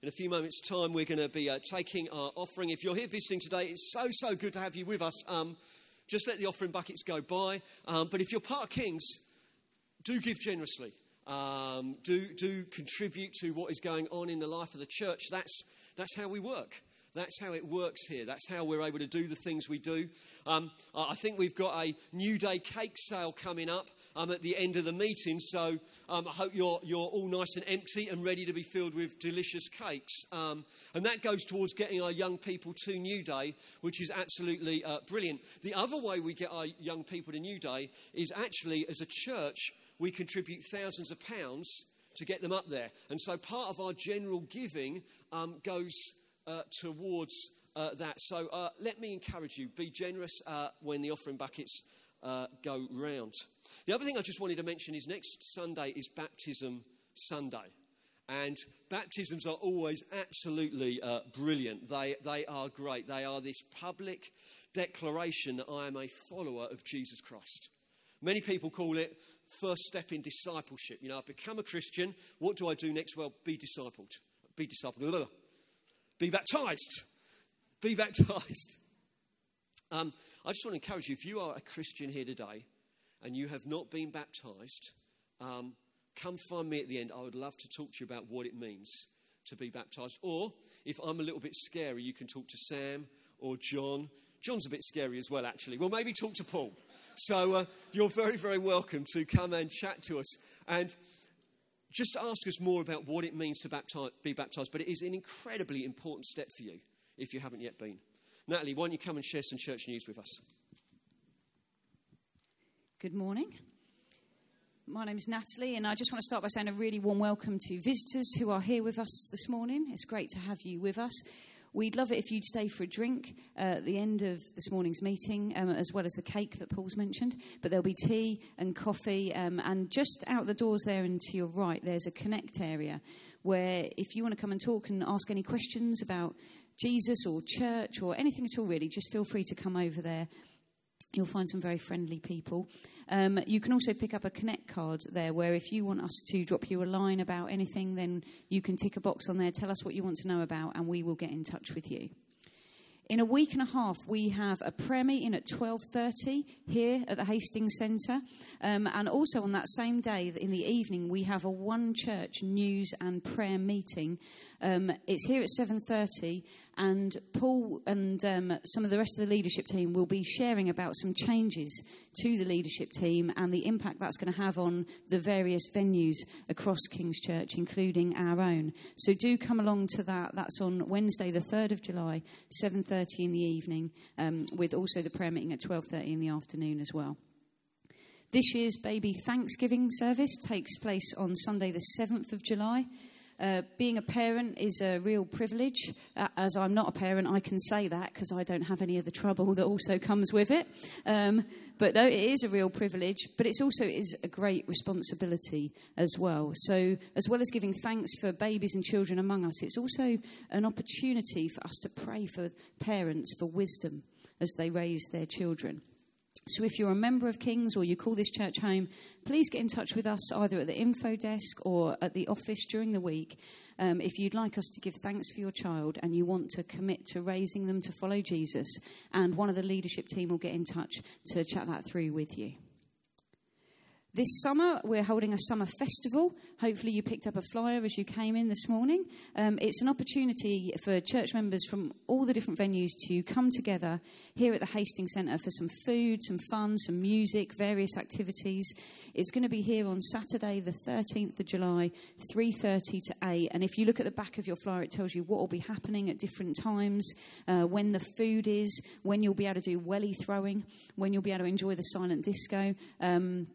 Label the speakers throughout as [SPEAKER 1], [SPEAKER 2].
[SPEAKER 1] In a few moments' time, we're going to be uh, taking our offering. If you're here visiting today, it's so, so good to have you with us. Um, just let the offering buckets go by. Um, but if you're part of Kings, do give generously. Um, do, do contribute to what is going on in the life of the church. That's, that's how we work. That's how it works here. That's how we're able to do the things we do. Um, I think we've got a New Day cake sale coming up um, at the end of the meeting, so um, I hope you're, you're all nice and empty and ready to be filled with delicious cakes. Um, and that goes towards getting our young people to New Day, which is absolutely uh, brilliant. The other way we get our young people to New Day is actually as a church, we contribute thousands of pounds to get them up there. And so part of our general giving um, goes uh, towards uh, that. So uh, let me encourage you be generous uh, when the offering buckets uh, go round. The other thing I just wanted to mention is next Sunday is Baptism Sunday. And baptisms are always absolutely uh, brilliant. They, they are great. They are this public declaration that I am a follower of Jesus Christ. Many people call it first step in discipleship. You know, I've become a Christian. What do I do next? Well, be discipled. Be discipled. Be baptized. Be baptized. Um, I just want to encourage you if you are a Christian here today and you have not been baptized, um, come find me at the end. I would love to talk to you about what it means to be baptized. Or if I'm a little bit scary, you can talk to Sam or John. John's a bit scary as well, actually. Well, maybe talk to Paul. So uh, you're very, very welcome to come and chat to us. And just ask us more about what it means to baptize, be baptized, but it is an incredibly important step for you if you haven't yet been. Natalie, why don't you come and share some church news with us?
[SPEAKER 2] Good morning. My name is Natalie, and I just want to start by saying a really warm welcome to visitors who are here with us this morning. It's great to have you with us. We'd love it if you'd stay for a drink uh, at the end of this morning's meeting, um, as well as the cake that Paul's mentioned. But there'll be tea and coffee, um, and just out the doors there and to your right, there's a connect area where if you want to come and talk and ask any questions about Jesus or church or anything at all, really, just feel free to come over there You'll find some very friendly people. Um, you can also pick up a Connect card there, where if you want us to drop you a line about anything, then you can tick a box on there, tell us what you want to know about, and we will get in touch with you. In a week and a half, we have a prayer meeting at 12.30 here at the Hastings Centre. Um, and also on that same day, in the evening, we have a one church news and prayer meeting. Um, it's here at 7.30 and Paul and um, some of the rest of the leadership team will be sharing about some changes to the leadership team and the impact that's going to have on the various venues across King's Church, including our own. So do come along to that. That's on Wednesday, the 3rd of July, 7.30 in the evening, um, with also the prayer meeting at 12.30 in the afternoon as well. This year's baby Thanksgiving service takes place on Sunday, the 7th of July. Uh, being a parent is a real privilege. Uh, as I'm not a parent, I can say that because I don't have any of the trouble that also comes with it. Um, but no, it is a real privilege, but it's also is a great responsibility as well. So, as well as giving thanks for babies and children among us, it's also an opportunity for us to pray for parents for wisdom as they raise their children. So if you're a member of Kings or you call this church home, please get in touch with us either at the info desk or at the office during the week. Um, if you'd like us to give thanks for your child and you want to commit to raising them to follow Jesus, and one of the leadership team will get in touch to chat that through with you. This summer, we're holding a summer festival. Hopefully, you picked up a flyer as you came in this morning. Um, it's an opportunity for church members from all the different venues to come together here at the Hastings Centre for some food, some fun, some music, various activities. It's going to be here on Saturday, the 13th of July, 3:30 to 8. And if you look at the back of your flyer, it tells you what will be happening at different times, uh, when the food is, when you'll be able to do welly throwing, when you'll be able to enjoy the silent disco. Um,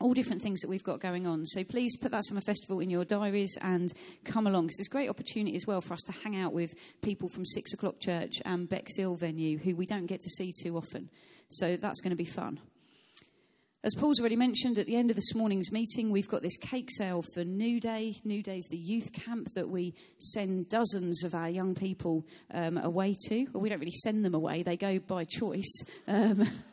[SPEAKER 2] all different things that we've got going on. So please put that summer festival in your diaries and come along because it's a great opportunity as well for us to hang out with people from Six O'Clock Church and Bexhill venue who we don't get to see too often. So that's going to be fun. As Paul's already mentioned, at the end of this morning's meeting, we've got this cake sale for New Day. New Day is the youth camp that we send dozens of our young people um, away to. Well, we don't really send them away, they go by choice. Um,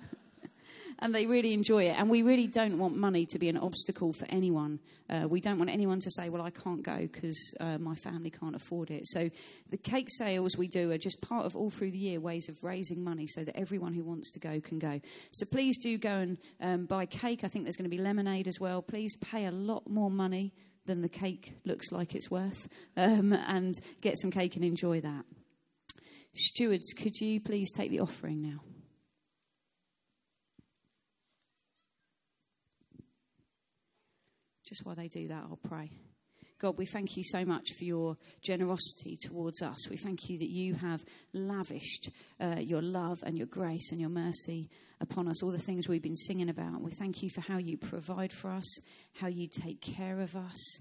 [SPEAKER 2] and they really enjoy it. And we really don't want money to be an obstacle for anyone. Uh, we don't want anyone to say, well, I can't go because uh, my family can't afford it. So the cake sales we do are just part of all through the year ways of raising money so that everyone who wants to go can go. So please do go and um, buy cake. I think there's going to be lemonade as well. Please pay a lot more money than the cake looks like it's worth um, and get some cake and enjoy that. Stewards, could you please take the offering now? Just while they do that, I'll pray. God, we thank you so much for your generosity towards us. We thank you that you have lavished uh, your love and your grace and your mercy upon us, all the things we've been singing about. We thank you for how you provide for us, how you take care of us.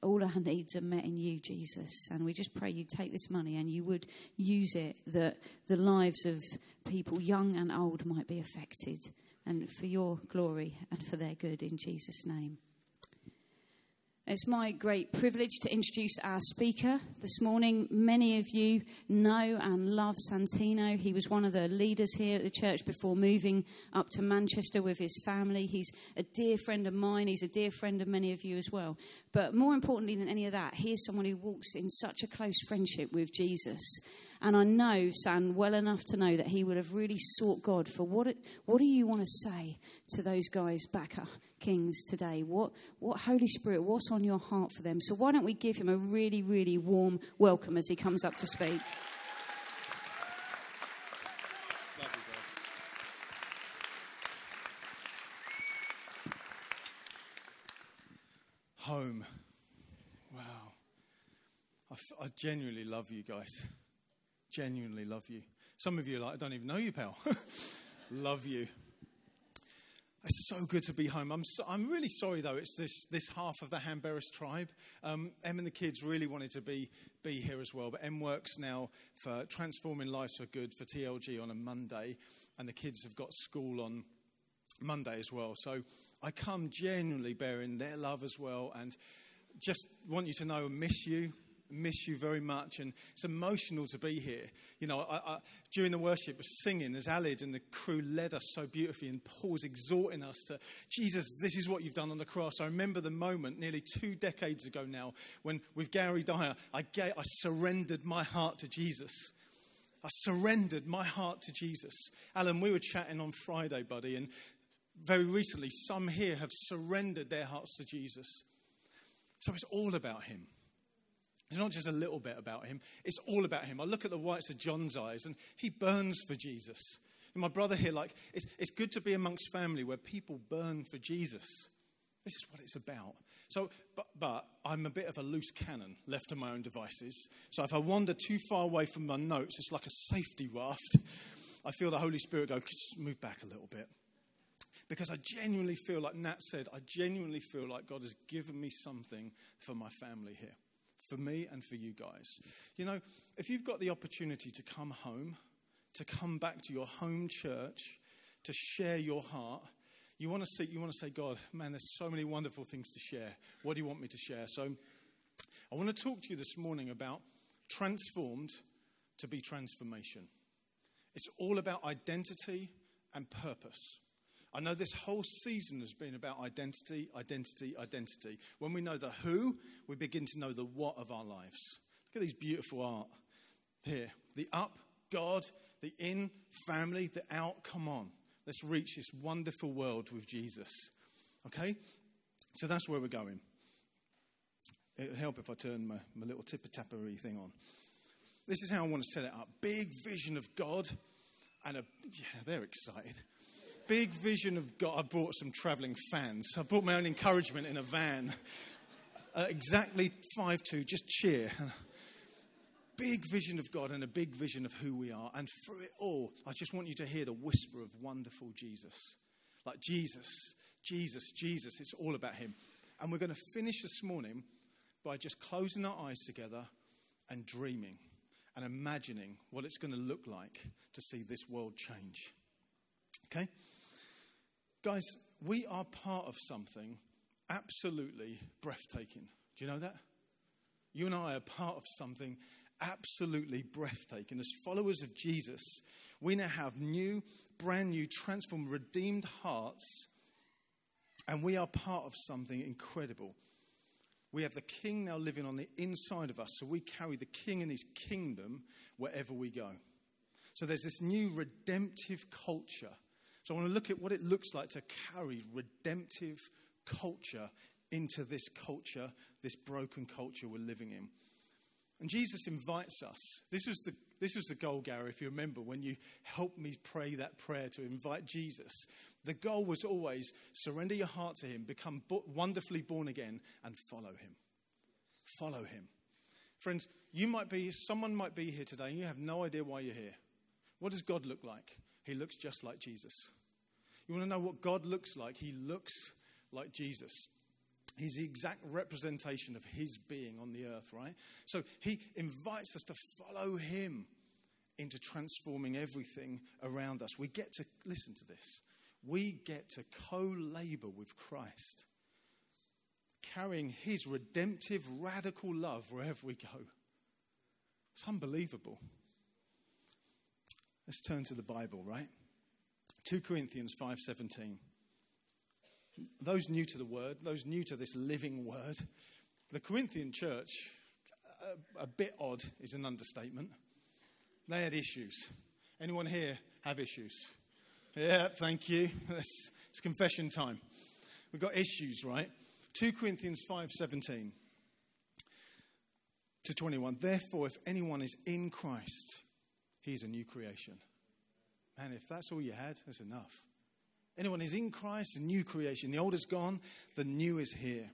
[SPEAKER 2] All our needs are met in you, Jesus. And we just pray you take this money and you would use it that the lives of people, young and old, might be affected. And for your glory and for their good, in Jesus' name. It's my great privilege to introduce our speaker this morning. Many of you know and love Santino. He was one of the leaders here at the church before moving up to Manchester with his family. He's a dear friend of mine. He's a dear friend of many of you as well. But more importantly than any of that, he is someone who walks in such a close friendship with Jesus. And I know San well enough to know that he would have really sought God for what, it, what do you want to say to those guys back up Kings today? What, what Holy Spirit, what's on your heart for them? So why don't we give him a really, really warm welcome as he comes up to speak?
[SPEAKER 3] Home. Wow. I, f- I genuinely love you guys. Genuinely love you. Some of you are like, I don't even know you, pal. love you. It's so good to be home. I'm, so, I'm really sorry, though, it's this, this half of the Hanberis tribe. Um, em and the kids really wanted to be, be here as well, but Em works now for Transforming Lives for Good for TLG on a Monday, and the kids have got school on Monday as well. So I come genuinely bearing their love as well, and just want you to know, I miss you miss you very much, and it's emotional to be here. You know, I, I, during the worship, singing as Alid and the crew led us so beautifully, and Paul's exhorting us to, Jesus, this is what you've done on the cross. I remember the moment nearly two decades ago now when, with Gary Dyer, I, gave, I surrendered my heart to Jesus. I surrendered my heart to Jesus. Alan, we were chatting on Friday, buddy, and very recently, some here have surrendered their hearts to Jesus. So it's all about Him. It's not just a little bit about him, it's all about him. I look at the whites of John's eyes and he burns for Jesus. And my brother here, like, it's, it's good to be amongst family where people burn for Jesus. This is what it's about. So, but, but I'm a bit of a loose cannon left to my own devices. So if I wander too far away from my notes, it's like a safety raft. I feel the Holy Spirit go, move back a little bit. Because I genuinely feel like Nat said, I genuinely feel like God has given me something for my family here for me and for you guys. You know, if you've got the opportunity to come home, to come back to your home church, to share your heart, you want to see, you want to say, God, man, there's so many wonderful things to share. What do you want me to share? So, I want to talk to you this morning about transformed to be transformation. It's all about identity and purpose. I know this whole season has been about identity, identity, identity. When we know the who, we begin to know the what of our lives. Look at these beautiful art here. The up, God, the in, family, the out. Come on. Let's reach this wonderful world with Jesus. Okay? So that's where we're going. It would help if I turn my, my little tipper tappery thing on. This is how I want to set it up. Big vision of God and a, yeah, they're excited big vision of God. I brought some traveling fans. I brought my own encouragement in a van. Uh, exactly 5 2, just cheer. Big vision of God and a big vision of who we are. And through it all, I just want you to hear the whisper of wonderful Jesus. Like Jesus, Jesus, Jesus. It's all about Him. And we're going to finish this morning by just closing our eyes together and dreaming and imagining what it's going to look like to see this world change. Okay? Guys, we are part of something absolutely breathtaking. Do you know that? You and I are part of something absolutely breathtaking. As followers of Jesus, We now have new, brand new, transformed, redeemed hearts, and we are part of something incredible. We have the King now living on the inside of us, so we carry the King and his kingdom wherever we go. So there's this new redemptive culture. So I want to look at what it looks like to carry redemptive culture into this culture, this broken culture we're living in. And Jesus invites us. This was the, this was the goal, Gary, if you remember, when you helped me pray that prayer to invite Jesus. The goal was always surrender your heart to Him, become wonderfully born again, and follow Him. Follow Him. Friends, you might be, someone might be here today and you have no idea why you're here. What does God look like? He looks just like Jesus. You want to know what God looks like? He looks like Jesus. He's the exact representation of his being on the earth, right? So he invites us to follow him into transforming everything around us. We get to, listen to this, we get to co labor with Christ, carrying his redemptive, radical love wherever we go. It's unbelievable. Let's turn to the Bible, right? 2 Corinthians 5:17 those new to the word, those new to this living word, the Corinthian church, a, a bit odd is an understatement. They had issues. Anyone here have issues? Yeah, thank you. It's, it's confession time. We've got issues, right? 2 Corinthians 5:17 to 21. Therefore, if anyone is in Christ, he's a new creation. And if that's all you had, that's enough. Anyone is in Christ, a new creation. The old is gone, the new is here.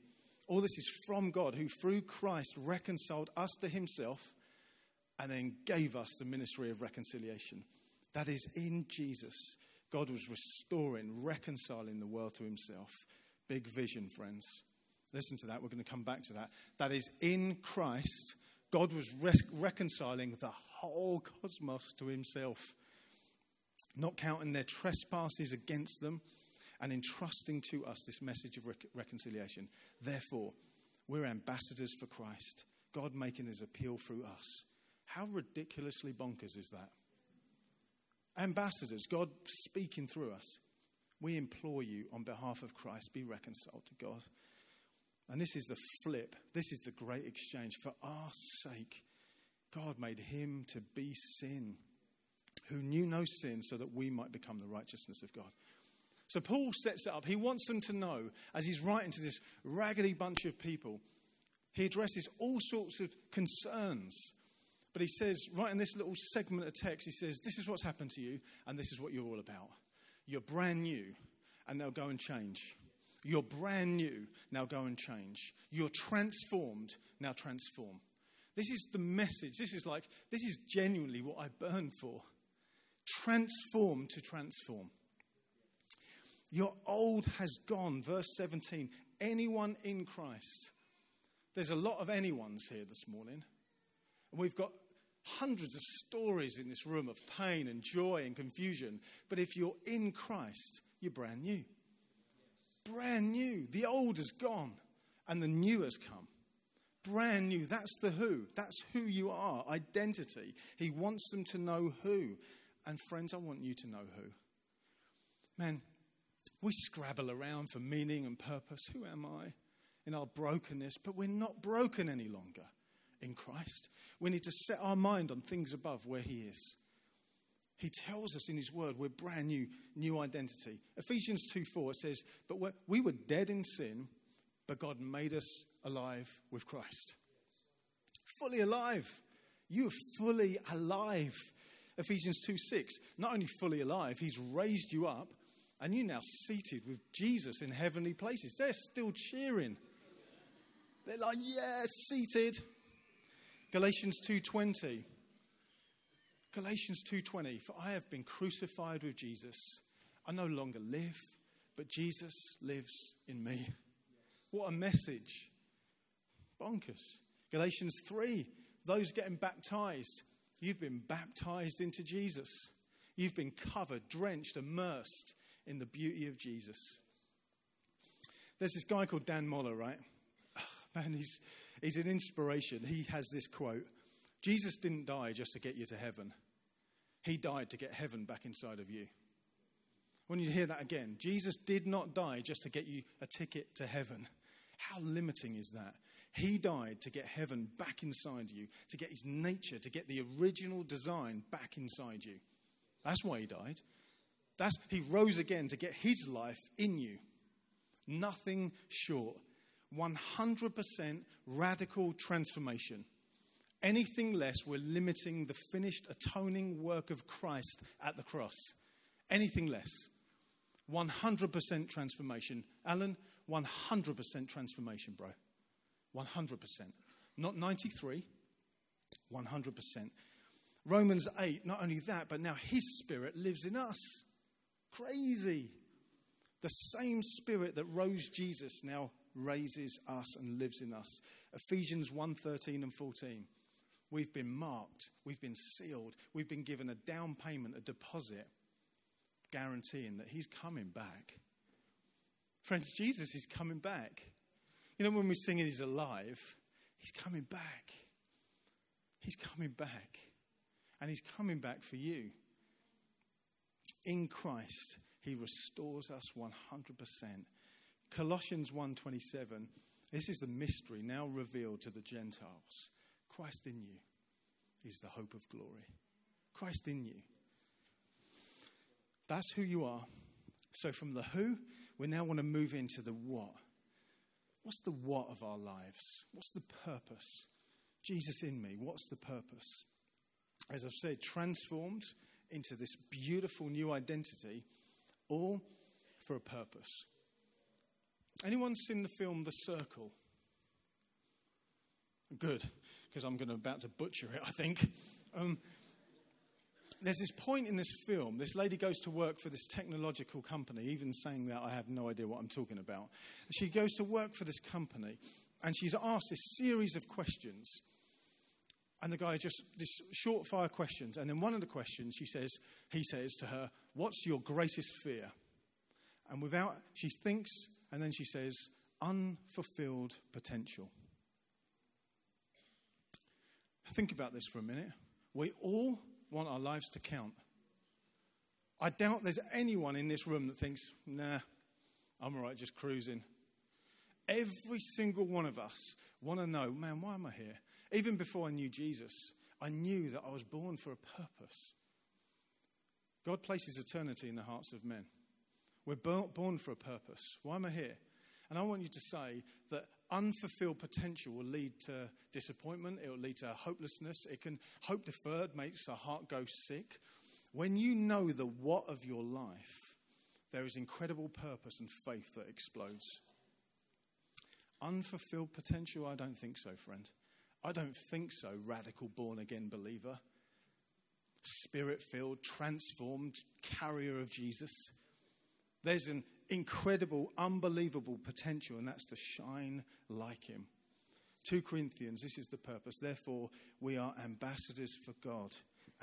[SPEAKER 3] All this is from God, who through Christ reconciled us to himself and then gave us the ministry of reconciliation. That is in Jesus. God was restoring, reconciling the world to himself. Big vision, friends. Listen to that. We're going to come back to that. That is in Christ. God was reconciling the whole cosmos to himself not counting their trespasses against them, and entrusting to us this message of rec- reconciliation. Therefore, we're ambassadors for Christ, God making his appeal through us. How ridiculously bonkers is that? Ambassadors, God speaking through us. We implore you on behalf of Christ, be reconciled to God. And this is the flip. This is the great exchange. For our sake, God made him to be sin who knew no sin, so that we might become the righteousness of God. So Paul sets it up. He wants them to know, as he's writing to this raggedy bunch of people, he addresses all sorts of concerns. But he says, right in this little segment of text, he says, This is what's happened to you, and this is what you're all about. You're brand new, and now go and change. You're brand new, now go and change. You're transformed, now transform. This is the message. This is like, this is genuinely what I burn for transform to transform. Your old has gone. Verse 17 anyone in Christ. There's a lot of anyones here this morning. And we've got hundreds of stories in this room of pain and joy and confusion. But if you're in Christ, you're brand new. Brand new. The old is gone and the new has come. Brand new. That's the who. That's who you are. Identity. He wants them to know who. And friends, I want you to know who. Man, we scrabble around for meaning and purpose. Who am I? In our brokenness, but we're not broken any longer in Christ. We need to set our mind on things above where He is. He tells us in His Word we're brand new, new identity. Ephesians 2 4 says, But we were dead in sin, but God made us alive with Christ. Fully alive. You are fully alive Ephesians 2 6, not only fully alive, he's raised you up, and you're now seated with Jesus in heavenly places. They're still cheering. They're like, yes, seated. Galatians 2:20. Galatians 2:20 For I have been crucified with Jesus. I no longer live, but Jesus lives in me. What a message. Bonkers. Galatians 3 Those getting baptized You've been baptized into Jesus. You've been covered, drenched, immersed in the beauty of Jesus. There's this guy called Dan Mohler, right? Oh, man, he's, he's an inspiration. He has this quote Jesus didn't die just to get you to heaven, He died to get heaven back inside of you. When you hear that again, Jesus did not die just to get you a ticket to heaven. How limiting is that? He died to get heaven back inside you, to get his nature, to get the original design back inside you. That's why he died. That's, he rose again to get his life in you. Nothing short. 100% radical transformation. Anything less, we're limiting the finished atoning work of Christ at the cross. Anything less. 100% transformation. Alan, 100% transformation, bro. 100%. Not 93, 100%. Romans 8, not only that, but now his spirit lives in us. Crazy. The same spirit that rose Jesus now raises us and lives in us. Ephesians 1 13 and 14. We've been marked, we've been sealed, we've been given a down payment, a deposit, guaranteeing that he's coming back. Friends, Jesus is coming back. You know, when we sing He's alive, He's coming back. He's coming back. And He's coming back for you. In Christ, He restores us 100%. Colossians 1:27 This is the mystery now revealed to the Gentiles. Christ in you is the hope of glory. Christ in you. That's who you are. So from the who, we now want to move into the what. What's the what of our lives? What's the purpose? Jesus in me, what's the purpose? As I've said, transformed into this beautiful new identity, all for a purpose. Anyone seen the film The Circle? Good, because I'm going to about to butcher it, I think. Um, there's this point in this film, this lady goes to work for this technological company, even saying that I have no idea what I'm talking about. She goes to work for this company and she's asked this series of questions. And the guy just, this short fire questions. And then one of the questions, she says, he says to her, What's your greatest fear? And without, she thinks, and then she says, Unfulfilled potential. Think about this for a minute. We all want our lives to count. I doubt there's anyone in this room that thinks, nah, I'm all right, just cruising. Every single one of us want to know, man, why am I here? Even before I knew Jesus, I knew that I was born for a purpose. God places eternity in the hearts of men. We're born for a purpose. Why am I here? And I want you to say that unfulfilled potential will lead to disappointment, it will lead to hopelessness. It can, hope deferred makes our heart go sick. When you know the what of your life, there is incredible purpose and faith that explodes. Unfulfilled potential? I don't think so, friend. I don't think so, radical born again believer. Spirit filled, transformed carrier of Jesus. There's an incredible, unbelievable potential, and that's to shine like him. 2 Corinthians, this is the purpose. Therefore, we are ambassadors for God,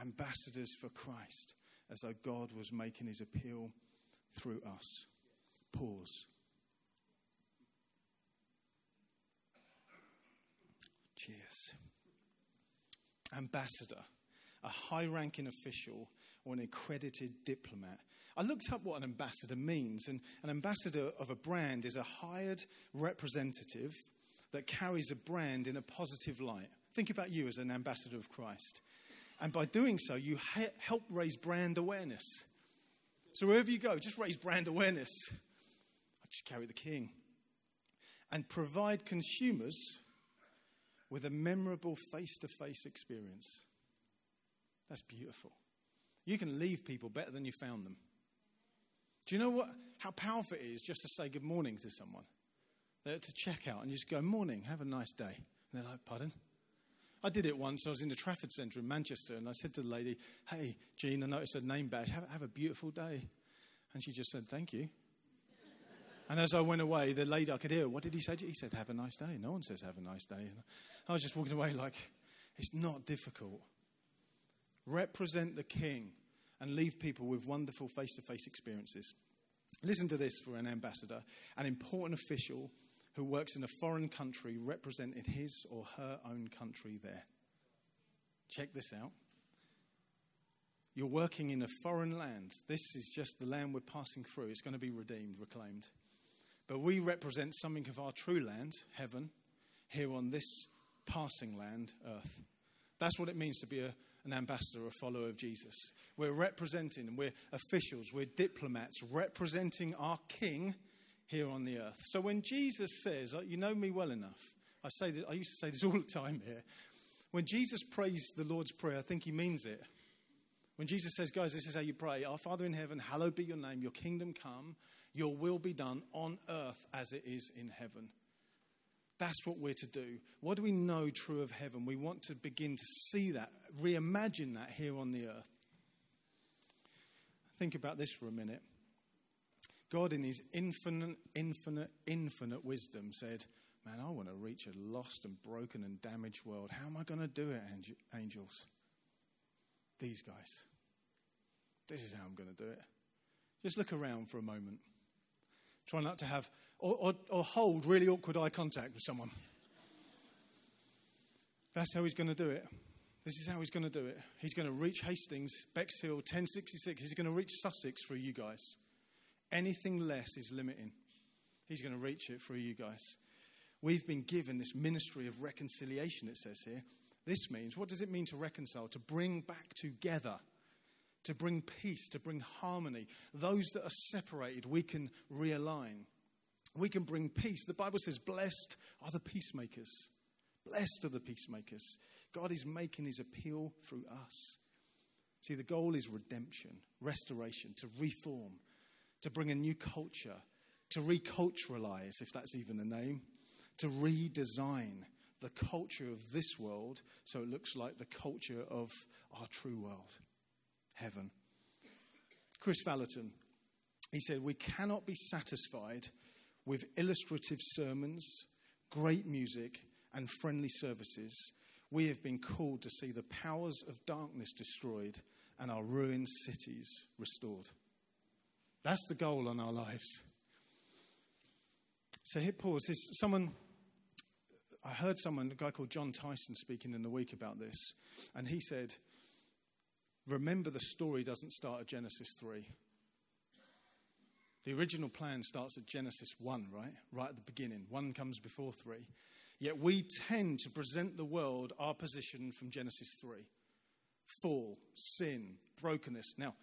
[SPEAKER 3] ambassadors for Christ, as though God was making his appeal through us. Pause. Cheers. Ambassador, a high ranking official or an accredited diplomat I looked up what an ambassador means, and an ambassador of a brand is a hired representative that carries a brand in a positive light. Think about you as an ambassador of Christ. And by doing so, you help raise brand awareness. So wherever you go, just raise brand awareness. I just carry the king. And provide consumers with a memorable face to face experience. That's beautiful. You can leave people better than you found them. Do you know what, how powerful it is just to say good morning to someone? They're to check out and just go, morning, have a nice day. And they're like, pardon? I did it once. I was in the Trafford Centre in Manchester and I said to the lady, hey, Jean, I noticed a name badge. Have, have a beautiful day. And she just said, thank you. And as I went away, the lady, I could hear, what did he say? He said, have a nice day. No one says have a nice day. And I was just walking away like, it's not difficult. Represent the king and leave people with wonderful face to face experiences. Listen to this for an ambassador, an important official who works in a foreign country representing his or her own country there. Check this out. You're working in a foreign land. This is just the land we're passing through. It's going to be redeemed, reclaimed. But we represent something of our true land, heaven, here on this passing land, earth. That's what it means to be a, an ambassador, a follower of Jesus. We're representing, we're officials, we're diplomats, representing our King here on the earth. So when Jesus says, uh, You know me well enough, I, say that, I used to say this all the time here. When Jesus prays the Lord's Prayer, I think he means it. When Jesus says, Guys, this is how you pray Our Father in heaven, hallowed be your name, your kingdom come, your will be done on earth as it is in heaven. That's what we're to do. What do we know true of heaven? We want to begin to see that, reimagine that here on the earth. Think about this for a minute. God, in his infinite, infinite, infinite wisdom, said, Man, I want to reach a lost and broken and damaged world. How am I going to do it, angels? These guys. This is how I'm going to do it. Just look around for a moment. Try not to have, or, or, or hold really awkward eye contact with someone. That's how he's going to do it. This is how he's going to do it. He's going to reach Hastings, Bexhill, 1066. He's going to reach Sussex for you guys. Anything less is limiting. He's going to reach it for you guys. We've been given this ministry of reconciliation, it says here. This means, what does it mean to reconcile? To bring back together, to bring peace, to bring harmony. Those that are separated, we can realign. We can bring peace. The Bible says, Blessed are the peacemakers. Blessed are the peacemakers. God is making his appeal through us. See, the goal is redemption, restoration, to reform, to bring a new culture, to reculturalize, if that's even a name, to redesign the culture of this world so it looks like the culture of our true world, heaven. Kris Vallotton, he said, We cannot be satisfied with illustrative sermons, great music, and friendly services. We have been called to see the powers of darkness destroyed and our ruined cities restored. That's the goal on our lives. So hit pause. Someone, I heard someone, a guy called Jon Tyson, speaking in the week about this, and he said, Remember, the story doesn't start at Genesis 3. The original plan starts at Genesis 1, right? Right at the beginning. One comes before 3. Yet we tend to present the world our position from Genesis 3 fall, sin, brokenness. Now,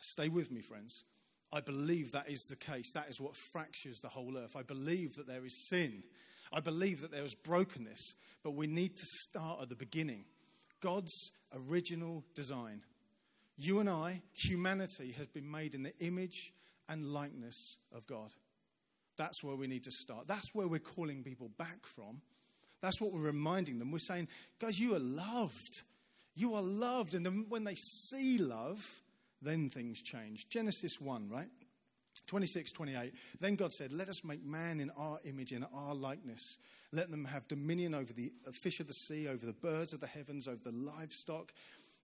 [SPEAKER 3] stay with me, friends. I believe that is the case. That is what fractures the whole earth. I believe that there is sin. I believe that there is brokenness. But we need to start at the beginning God's original design. You and I, humanity, has been made in the image and likeness of God. That's where we need to start. That's where we're calling people back from. That's what we're reminding them. We're saying, guys, you are loved. You are loved. And when they see love, then things change. Genesis 1, right? 26, 28. Then God said, Let us make man in our image, in our likeness. Let them have dominion over the uh, fish of the sea, over the birds of the heavens, over the livestock,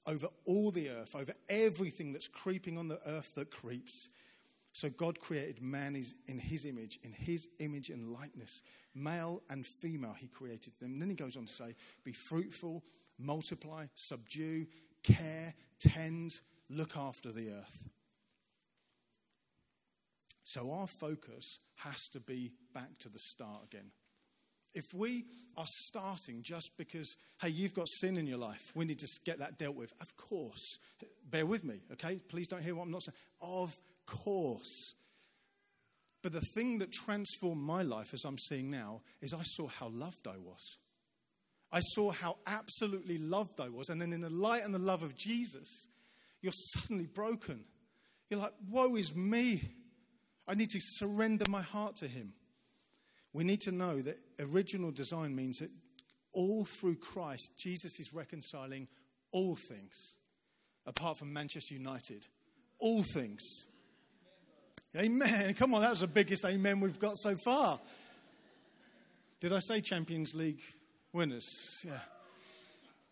[SPEAKER 3] over all the earth, over everything that's creeping on the earth that creeps. So God created man in his image, in his image and likeness. Male and female, he created them. And then he goes on to say, Be fruitful, multiply, subdue, care, tend, look after the earth. So our focus has to be back to the start again. If we are starting just because, hey, you've got sin in your life, we need to get that dealt with. Of course. Bear with me, okay? Please don't hear what I'm not saying. Of course. But the thing that transformed my life, as I'm seeing now, is I saw how loved I was. I saw how absolutely loved I was. And then in the light and the love of Jesus, you're suddenly broken. You're like, woe is me. I need to surrender my heart to Him. We need to know that original design means that all through Christ, Jesus is reconciling all things, apart from Manchester United. All things. Amen. Come on, that was the biggest amen we've got so far. Did I say Champions League winners? Yeah.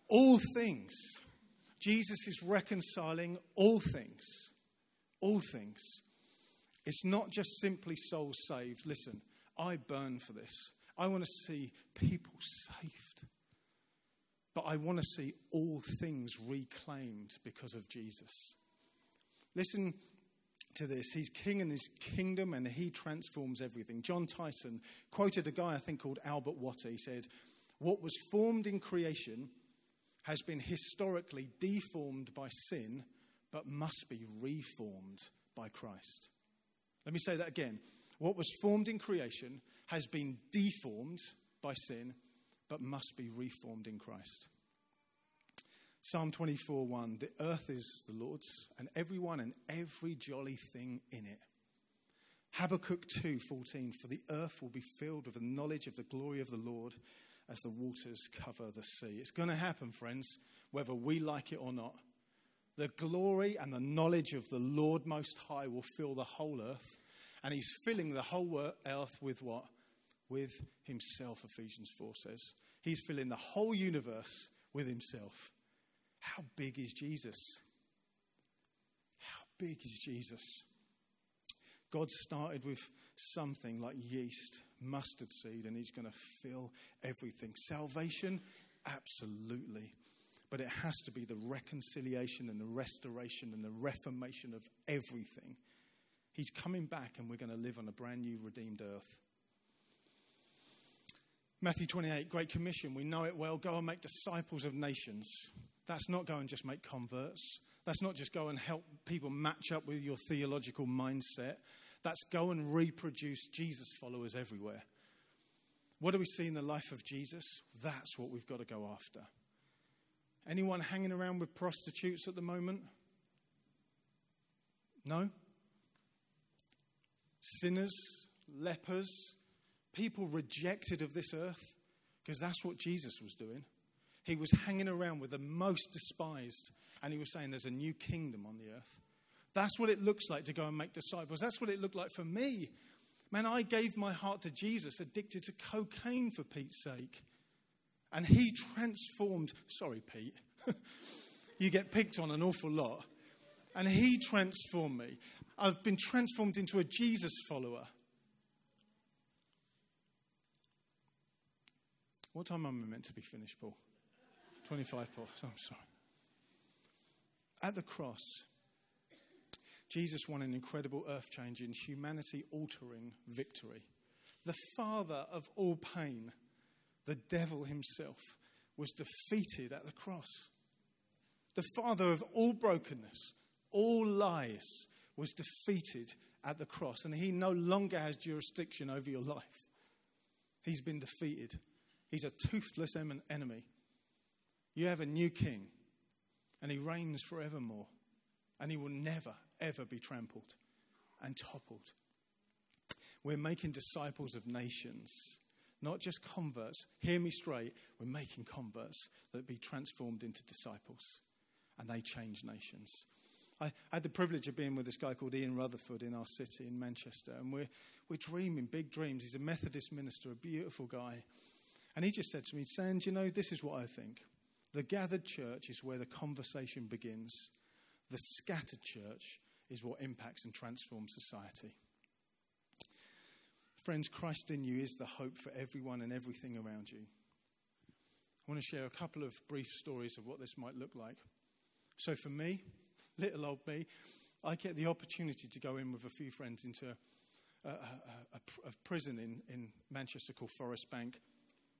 [SPEAKER 3] All things. Jesus is reconciling all things. All things. It's not just simply souls saved. Listen, I burn for this. I want to see people saved. But I want to see all things reclaimed because of Jesus. Listen to this. He's king in his kingdom and he transforms everything. Jon Tyson quoted a guy, I think, called Albert Watter. He said, What was formed in creation has been historically deformed by sin, but must be reformed by Christ. Let me say that again. What was formed in creation has been deformed by sin, but must be reformed in Christ. Psalm 24 1 The earth is the Lord's, and everyone and every jolly thing in it. Habakkuk 2 14 For the earth will be filled with the knowledge of the glory of the Lord as the waters cover the sea. It's going to happen, friends, whether we like it or not. The glory and the knowledge of the Lord Most High will fill the whole earth. And He's filling the whole earth with what? With Himself, Ephesians 4 says. He's filling the whole universe with Himself. How big is Jesus? How big is Jesus? God started with something like yeast, mustard seed, and He's going to fill everything. Salvation, absolutely. But it has to be the reconciliation and the restoration and the reformation of everything. He's coming back, and we're going to live on a brand new, redeemed earth. Matthew 28, Great Commission. We know it well. Go and make disciples of nations. That's not go and just make converts. That's not just go and help people match up with your theological mindset. That's go and reproduce Jesus followers everywhere. What do we see in the life of Jesus? That's what we've got to go after. Anyone hanging around with prostitutes at the moment? No? Sinners, lepers, people rejected of this earth? Because that's what Jesus was doing. He was hanging around with the most despised, and he was saying, There's a new kingdom on the earth. That's what it looks like to go and make disciples. That's what it looked like for me. Man, I gave my heart to Jesus, addicted to cocaine for Pete's sake. And he transformed, sorry, Pete, you get picked on an awful lot. And he transformed me. I've been transformed into a Jesus follower. What time am I meant to be finished, Paul? 25 Paul. I'm sorry. At the cross, Jesus won an incredible earth changing, humanity altering victory. The father of all pain, the devil himself, was defeated at the cross. The father of all brokenness, all lies, was defeated at the cross, and he no longer has jurisdiction over your life. He's been defeated. He's a toothless enemy. You have a new king, and he reigns forevermore, and he will never, ever be trampled and toppled. We're making disciples of nations, not just converts. Hear me straight. We're making converts that be transformed into disciples, and they change nations. I had the privilege of being with this guy called Ian Rutherford in our city in Manchester, and we're, we're dreaming big dreams. He's a Methodist minister, a beautiful guy. And he just said to me, San, you know, this is what I think. The gathered church is where the conversation begins. The scattered church is what impacts and transforms society. Friends, Christ in you is the hope for everyone and everything around you. I want to share a couple of brief stories of what this might look like. So, for me, little old me, I get the opportunity to go in with a few friends into a, a, a, a prison in, in Manchester called Forest Bank.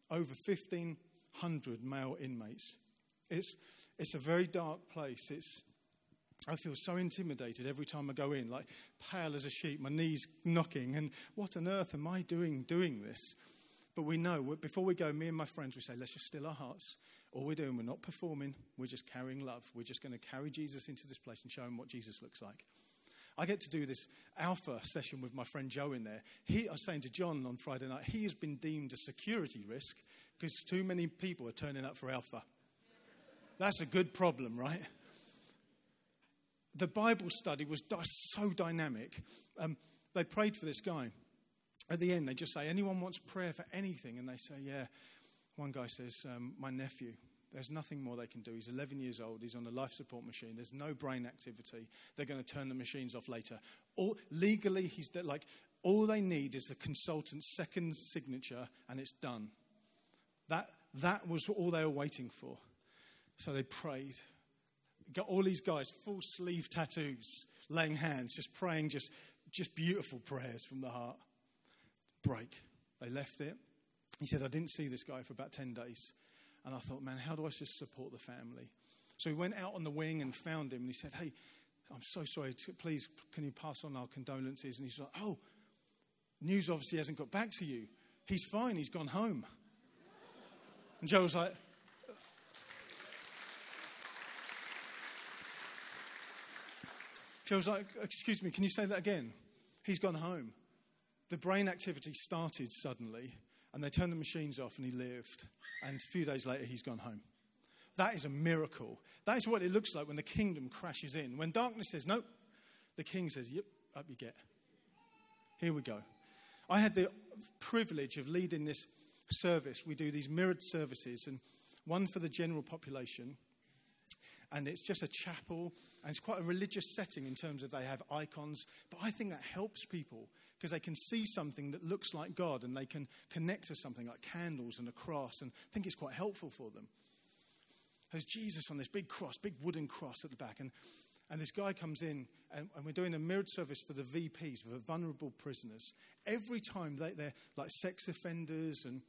[SPEAKER 3] Over 15 hundred male inmates. It's, it's a very dark place. It's, I feel so intimidated every time I go in, like pale as a sheep, my knees knocking, and what on earth am I doing doing this? But we know before we go, me and my friends, we say, let's just still our hearts. All we're doing, we're not performing, we're just carrying love. We're just going to carry Jesus into this place and show him what Jesus looks like. I get to do this alpha session with my friend Joe in there. He, I was saying to John on Friday night, he has been deemed a security risk because too many people are turning up for Alpha. That's a good problem, right? The Bible study was so dynamic. Um, they prayed for this guy. At the end, they just say, Anyone wants prayer for anything? And they say, Yeah. One guy says, um, My nephew. There's nothing more they can do. He's 11 years old. He's on a life support machine. There's no brain activity. They're going to turn the machines off later. All, legally, he's de- like all they need is the consultant's second signature, and it's done. That, that was all they were waiting for. So they prayed. got all these guys, full sleeve tattoos, laying hands, just praying, just, just beautiful prayers from the heart. Break. They left it. He said, I didn't see this guy for about 10 days. And I thought, man, how do I just support the family? So he went out on the wing and found him. And he said, hey, I'm so sorry. Please, can you pass on our condolences? And he's like, oh, news obviously hasn't got back to you. He's fine. He's gone home. And Joe was like, Joe was like, Excuse me, can you say that again? He's gone home. The brain activity started suddenly, and they turned the machines off, and he lived. And a few days later, he's gone home. That is a miracle. That is what it looks like when the kingdom crashes in. When darkness says, Nope, the king says, Yep, up you get. Here we go. I had the privilege of leading this service. We do these mirrored services, and one for the general population, and it's just a chapel, and it's quite a religious setting in terms of they have icons. But I think that helps people because they can see something that looks like God and they can connect to something like candles and a cross, and I think it's quite helpful for them. There's Jesus on this big cross, big wooden cross at the back, and and this guy comes in, and, and, we're doing a mirrored service for the VPs, for the vulnerable prisoners. Every time they, they're like sex offenders, and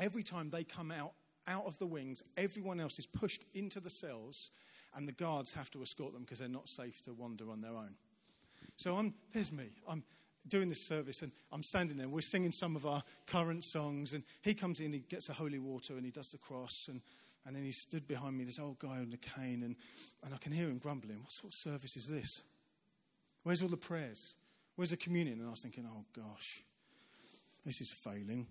[SPEAKER 3] every time they come out out of the wings, everyone else is pushed into the cells, and the guards have to escort them because they're not safe to wander on their own. So I'm, there's me. I'm doing this service, and I'm standing there. We're singing some of our current songs, and he comes in, he gets the holy water, and he does the cross, and, and then he stood behind me, this old guy on the cane, and, and I can hear him grumbling, What sort of service is this? Where's all the prayers? Where's the communion? And I was thinking, Oh gosh, this is failing.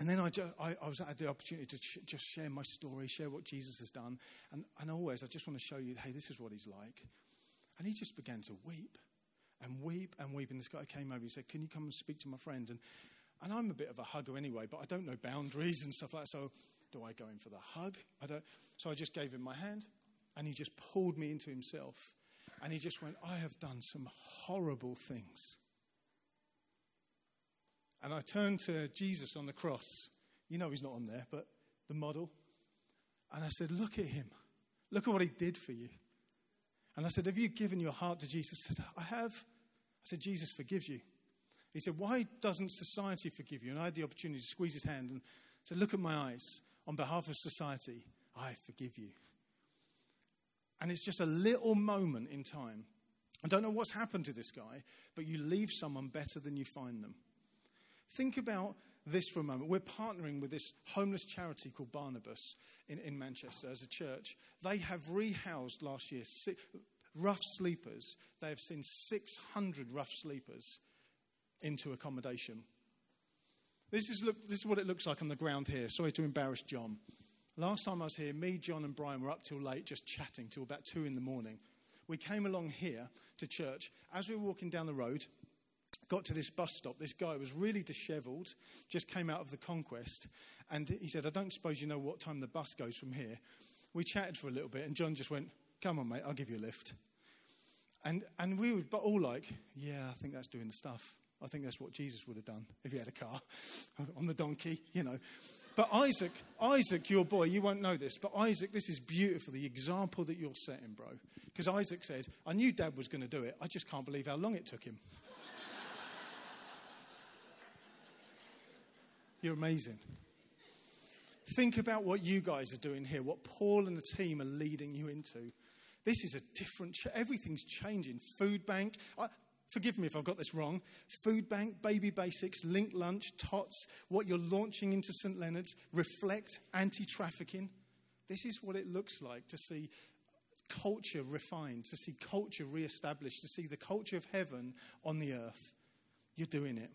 [SPEAKER 3] And then I, I, I was had the opportunity to just share my story, share what Jesus has done. And, and always, I just want to show you, hey, this is what he's like. And he just began to weep and weep and weep. And this guy came over and said, Can you come and speak to my friend? And, and I'm a bit of a hugger anyway, but I don't know boundaries and stuff like that. So do I go in for the hug? I don't. So I just gave him my hand and he just pulled me into himself. And he just went, I have done some horrible things. And I turned to Jesus on the cross. You know he's not on there, but the model. And I said, Look at him. Look at what he did for you. And I said, Have you given your heart to Jesus? I said, I have. I said, Jesus forgives you. He said, Why doesn't society forgive you? And I had the opportunity to squeeze his hand and said, Look at my eyes. On behalf of society, I forgive you. And it's just a little moment in time. I don't know what's happened to this guy, but you leave someone better than you find them. Think about this for a moment. We're partnering with this homeless charity called Barnabas in, in Manchester as a church. They have rehoused last year six, rough sleepers. They have sent 600 rough sleepers into accommodation. This is, look, this is what it looks like on the ground here. Sorry to embarrass John. Last time I was here, me, John, and Brian were up till late just chatting till about two in the morning. We came along here to church. As we were walking down the road, got to this bus stop, this guy was really disheveled, just came out of the conquest, and he said, I don't suppose you know what time the bus goes from here. We chatted for a little bit, and John just went, Come on, mate, I'll give you a lift. And, and we were all like, Yeah, I think that's doing the stuff. I think that's what Jesus would have done if he had a car on the donkey, you know. But Isaac, Isaac, your boy, you won't know this, but Isaac, this is beautiful, the example that you're setting, bro. Because Isaac said, I knew dad was going to do it. I just can't believe how long it took him. You're amazing. Think about what you guys are doing here, what Paul and the team are leading you into. This is a different, ch- everything's changing. Food bank, I, forgive me if I've got this wrong. Food bank, baby basics, link lunch, tots, what you're launching into St. Leonard's, reflect, anti trafficking. This is what it looks like to see culture refined, to see culture re established, to see the culture of heaven on the earth. You're doing it.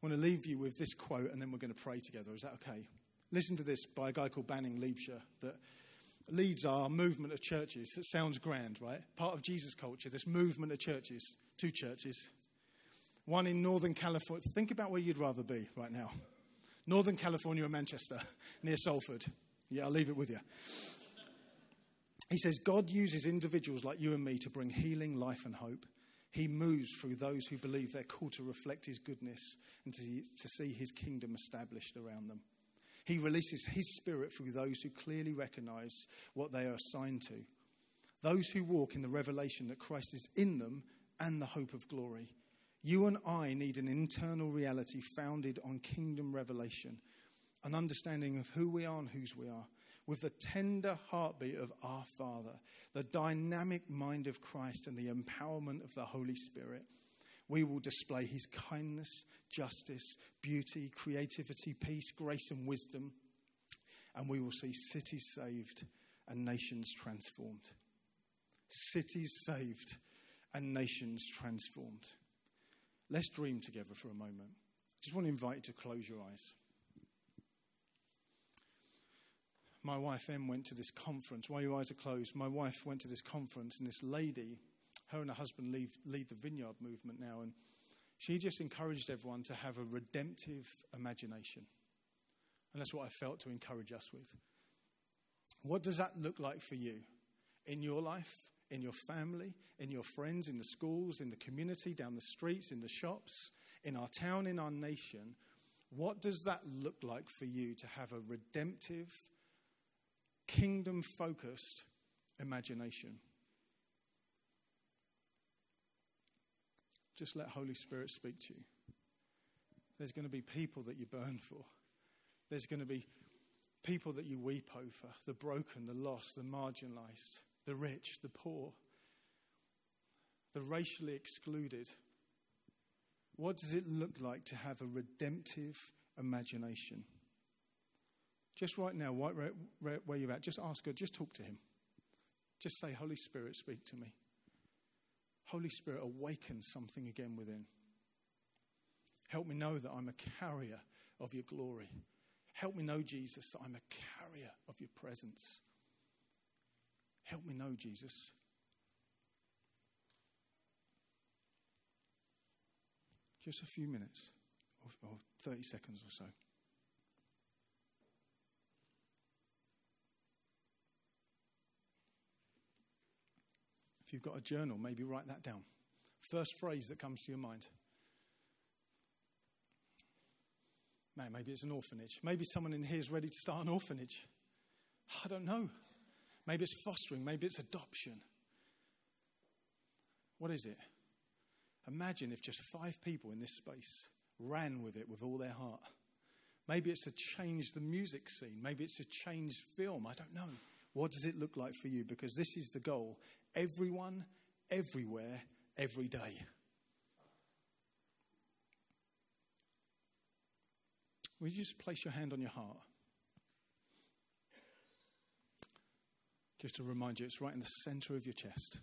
[SPEAKER 3] I want to leave you with this quote and then we're going to pray together. Is that okay? Listen to this by a guy called Banning Liebscher that leads our movement of churches. That sounds grand, right? Part of Jesus culture, this movement of churches, two churches. One in Northern California. Think about where you'd rather be right now. Northern California or Manchester, near Salford. Yeah, I'll leave it with you. He says, God uses individuals like you and me to bring healing, life, and hope. He moves through those who believe they're called to reflect his goodness and to, to see his kingdom established around them. He releases His Spirit through those who clearly recognize what they are assigned to. Those who walk in the revelation that Christ is in them and the hope of glory. You and I need an internal reality founded on kingdom revelation, an understanding of who we are and whose we are, with the tender heartbeat of our Father, the dynamic mind of Christ, and the empowerment of the Holy Spirit. We will display his kindness, justice, beauty, creativity, peace, grace, and wisdom. And we will see cities saved and nations transformed. Cities saved and nations transformed. Let's dream together for a moment. I just want to invite you to close your eyes. My wife Em went to this conference. While your eyes are closed, my wife went to this conference, and this lady, her and her husband lead, lead the vineyard movement now, and she just encouraged everyone to have a redemptive imagination. And that's what I felt to encourage us with. What does that look like for you in your life, in your family, in your friends, in the schools, in the community, down the streets, in the shops, in our town, in our nation? What does that look like for you to have a redemptive, kingdom focused imagination? Just let Holy Spirit speak to you. There's going to be people that you burn for. There's going to be people that you weep over the broken, the lost, the marginalized, the rich, the poor, the racially excluded. What does it look like to have a redemptive imagination? Just right now, where you're at, just ask God, just talk to Him. Just say, Holy Spirit, speak to me. Holy Spirit, awaken something again within. Help me know that I'm a carrier of your glory. Help me know, Jesus, that I'm a carrier of your presence. Help me know, Jesus. Just a few minutes or 30 seconds or so. If you've got a journal, maybe write that down. First phrase that comes to your mind. Man, maybe it's an orphanage. Maybe someone in here is ready to start an orphanage. I don't know. Maybe it's fostering. Maybe it's adoption. What is it? Imagine if just five people in this space ran with it with all their heart. Maybe it's to change the music scene. Maybe it's to change film. I don't know. What does it look like for you? Because this is the goal everyone, everywhere, every day. Will you just place your hand on your heart? Just to remind you, it's right in the center of your chest.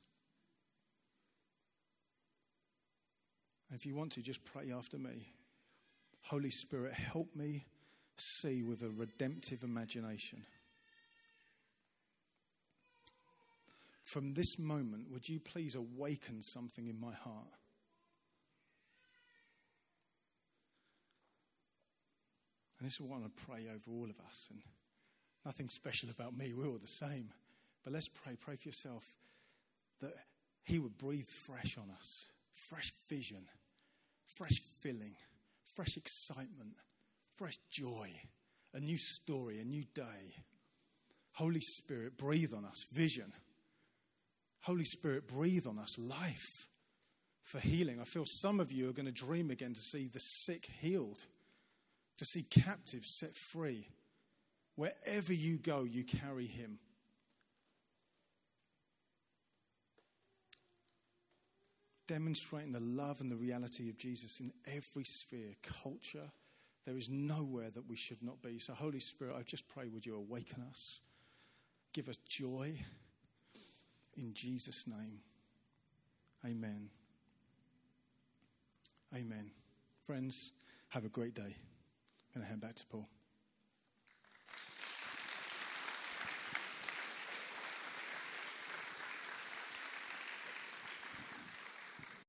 [SPEAKER 3] If you want to, just pray after me. Holy Spirit, help me see with a redemptive imagination. From this moment, would you please awaken something in my heart? And this is what I want to pray over all of us. And nothing special about me, we're all the same. But let's pray. Pray for yourself that He would breathe fresh on us fresh vision, fresh filling, fresh excitement, fresh joy, a new story, a new day. Holy Spirit, breathe on us vision Holy Spirit, breathe on us life for healing. I feel some of you are going to dream again to see the sick healed, to see captives set free. Wherever you go, you carry him. Demonstrating the love and the reality of Jesus in every sphere, culture. There is nowhere that we should not be. So, Holy Spirit, I just pray, would you awaken us? Give us joy in Jesus' name. Amen. Amen. Friends, have a great day. I'm going to hand back to Paul.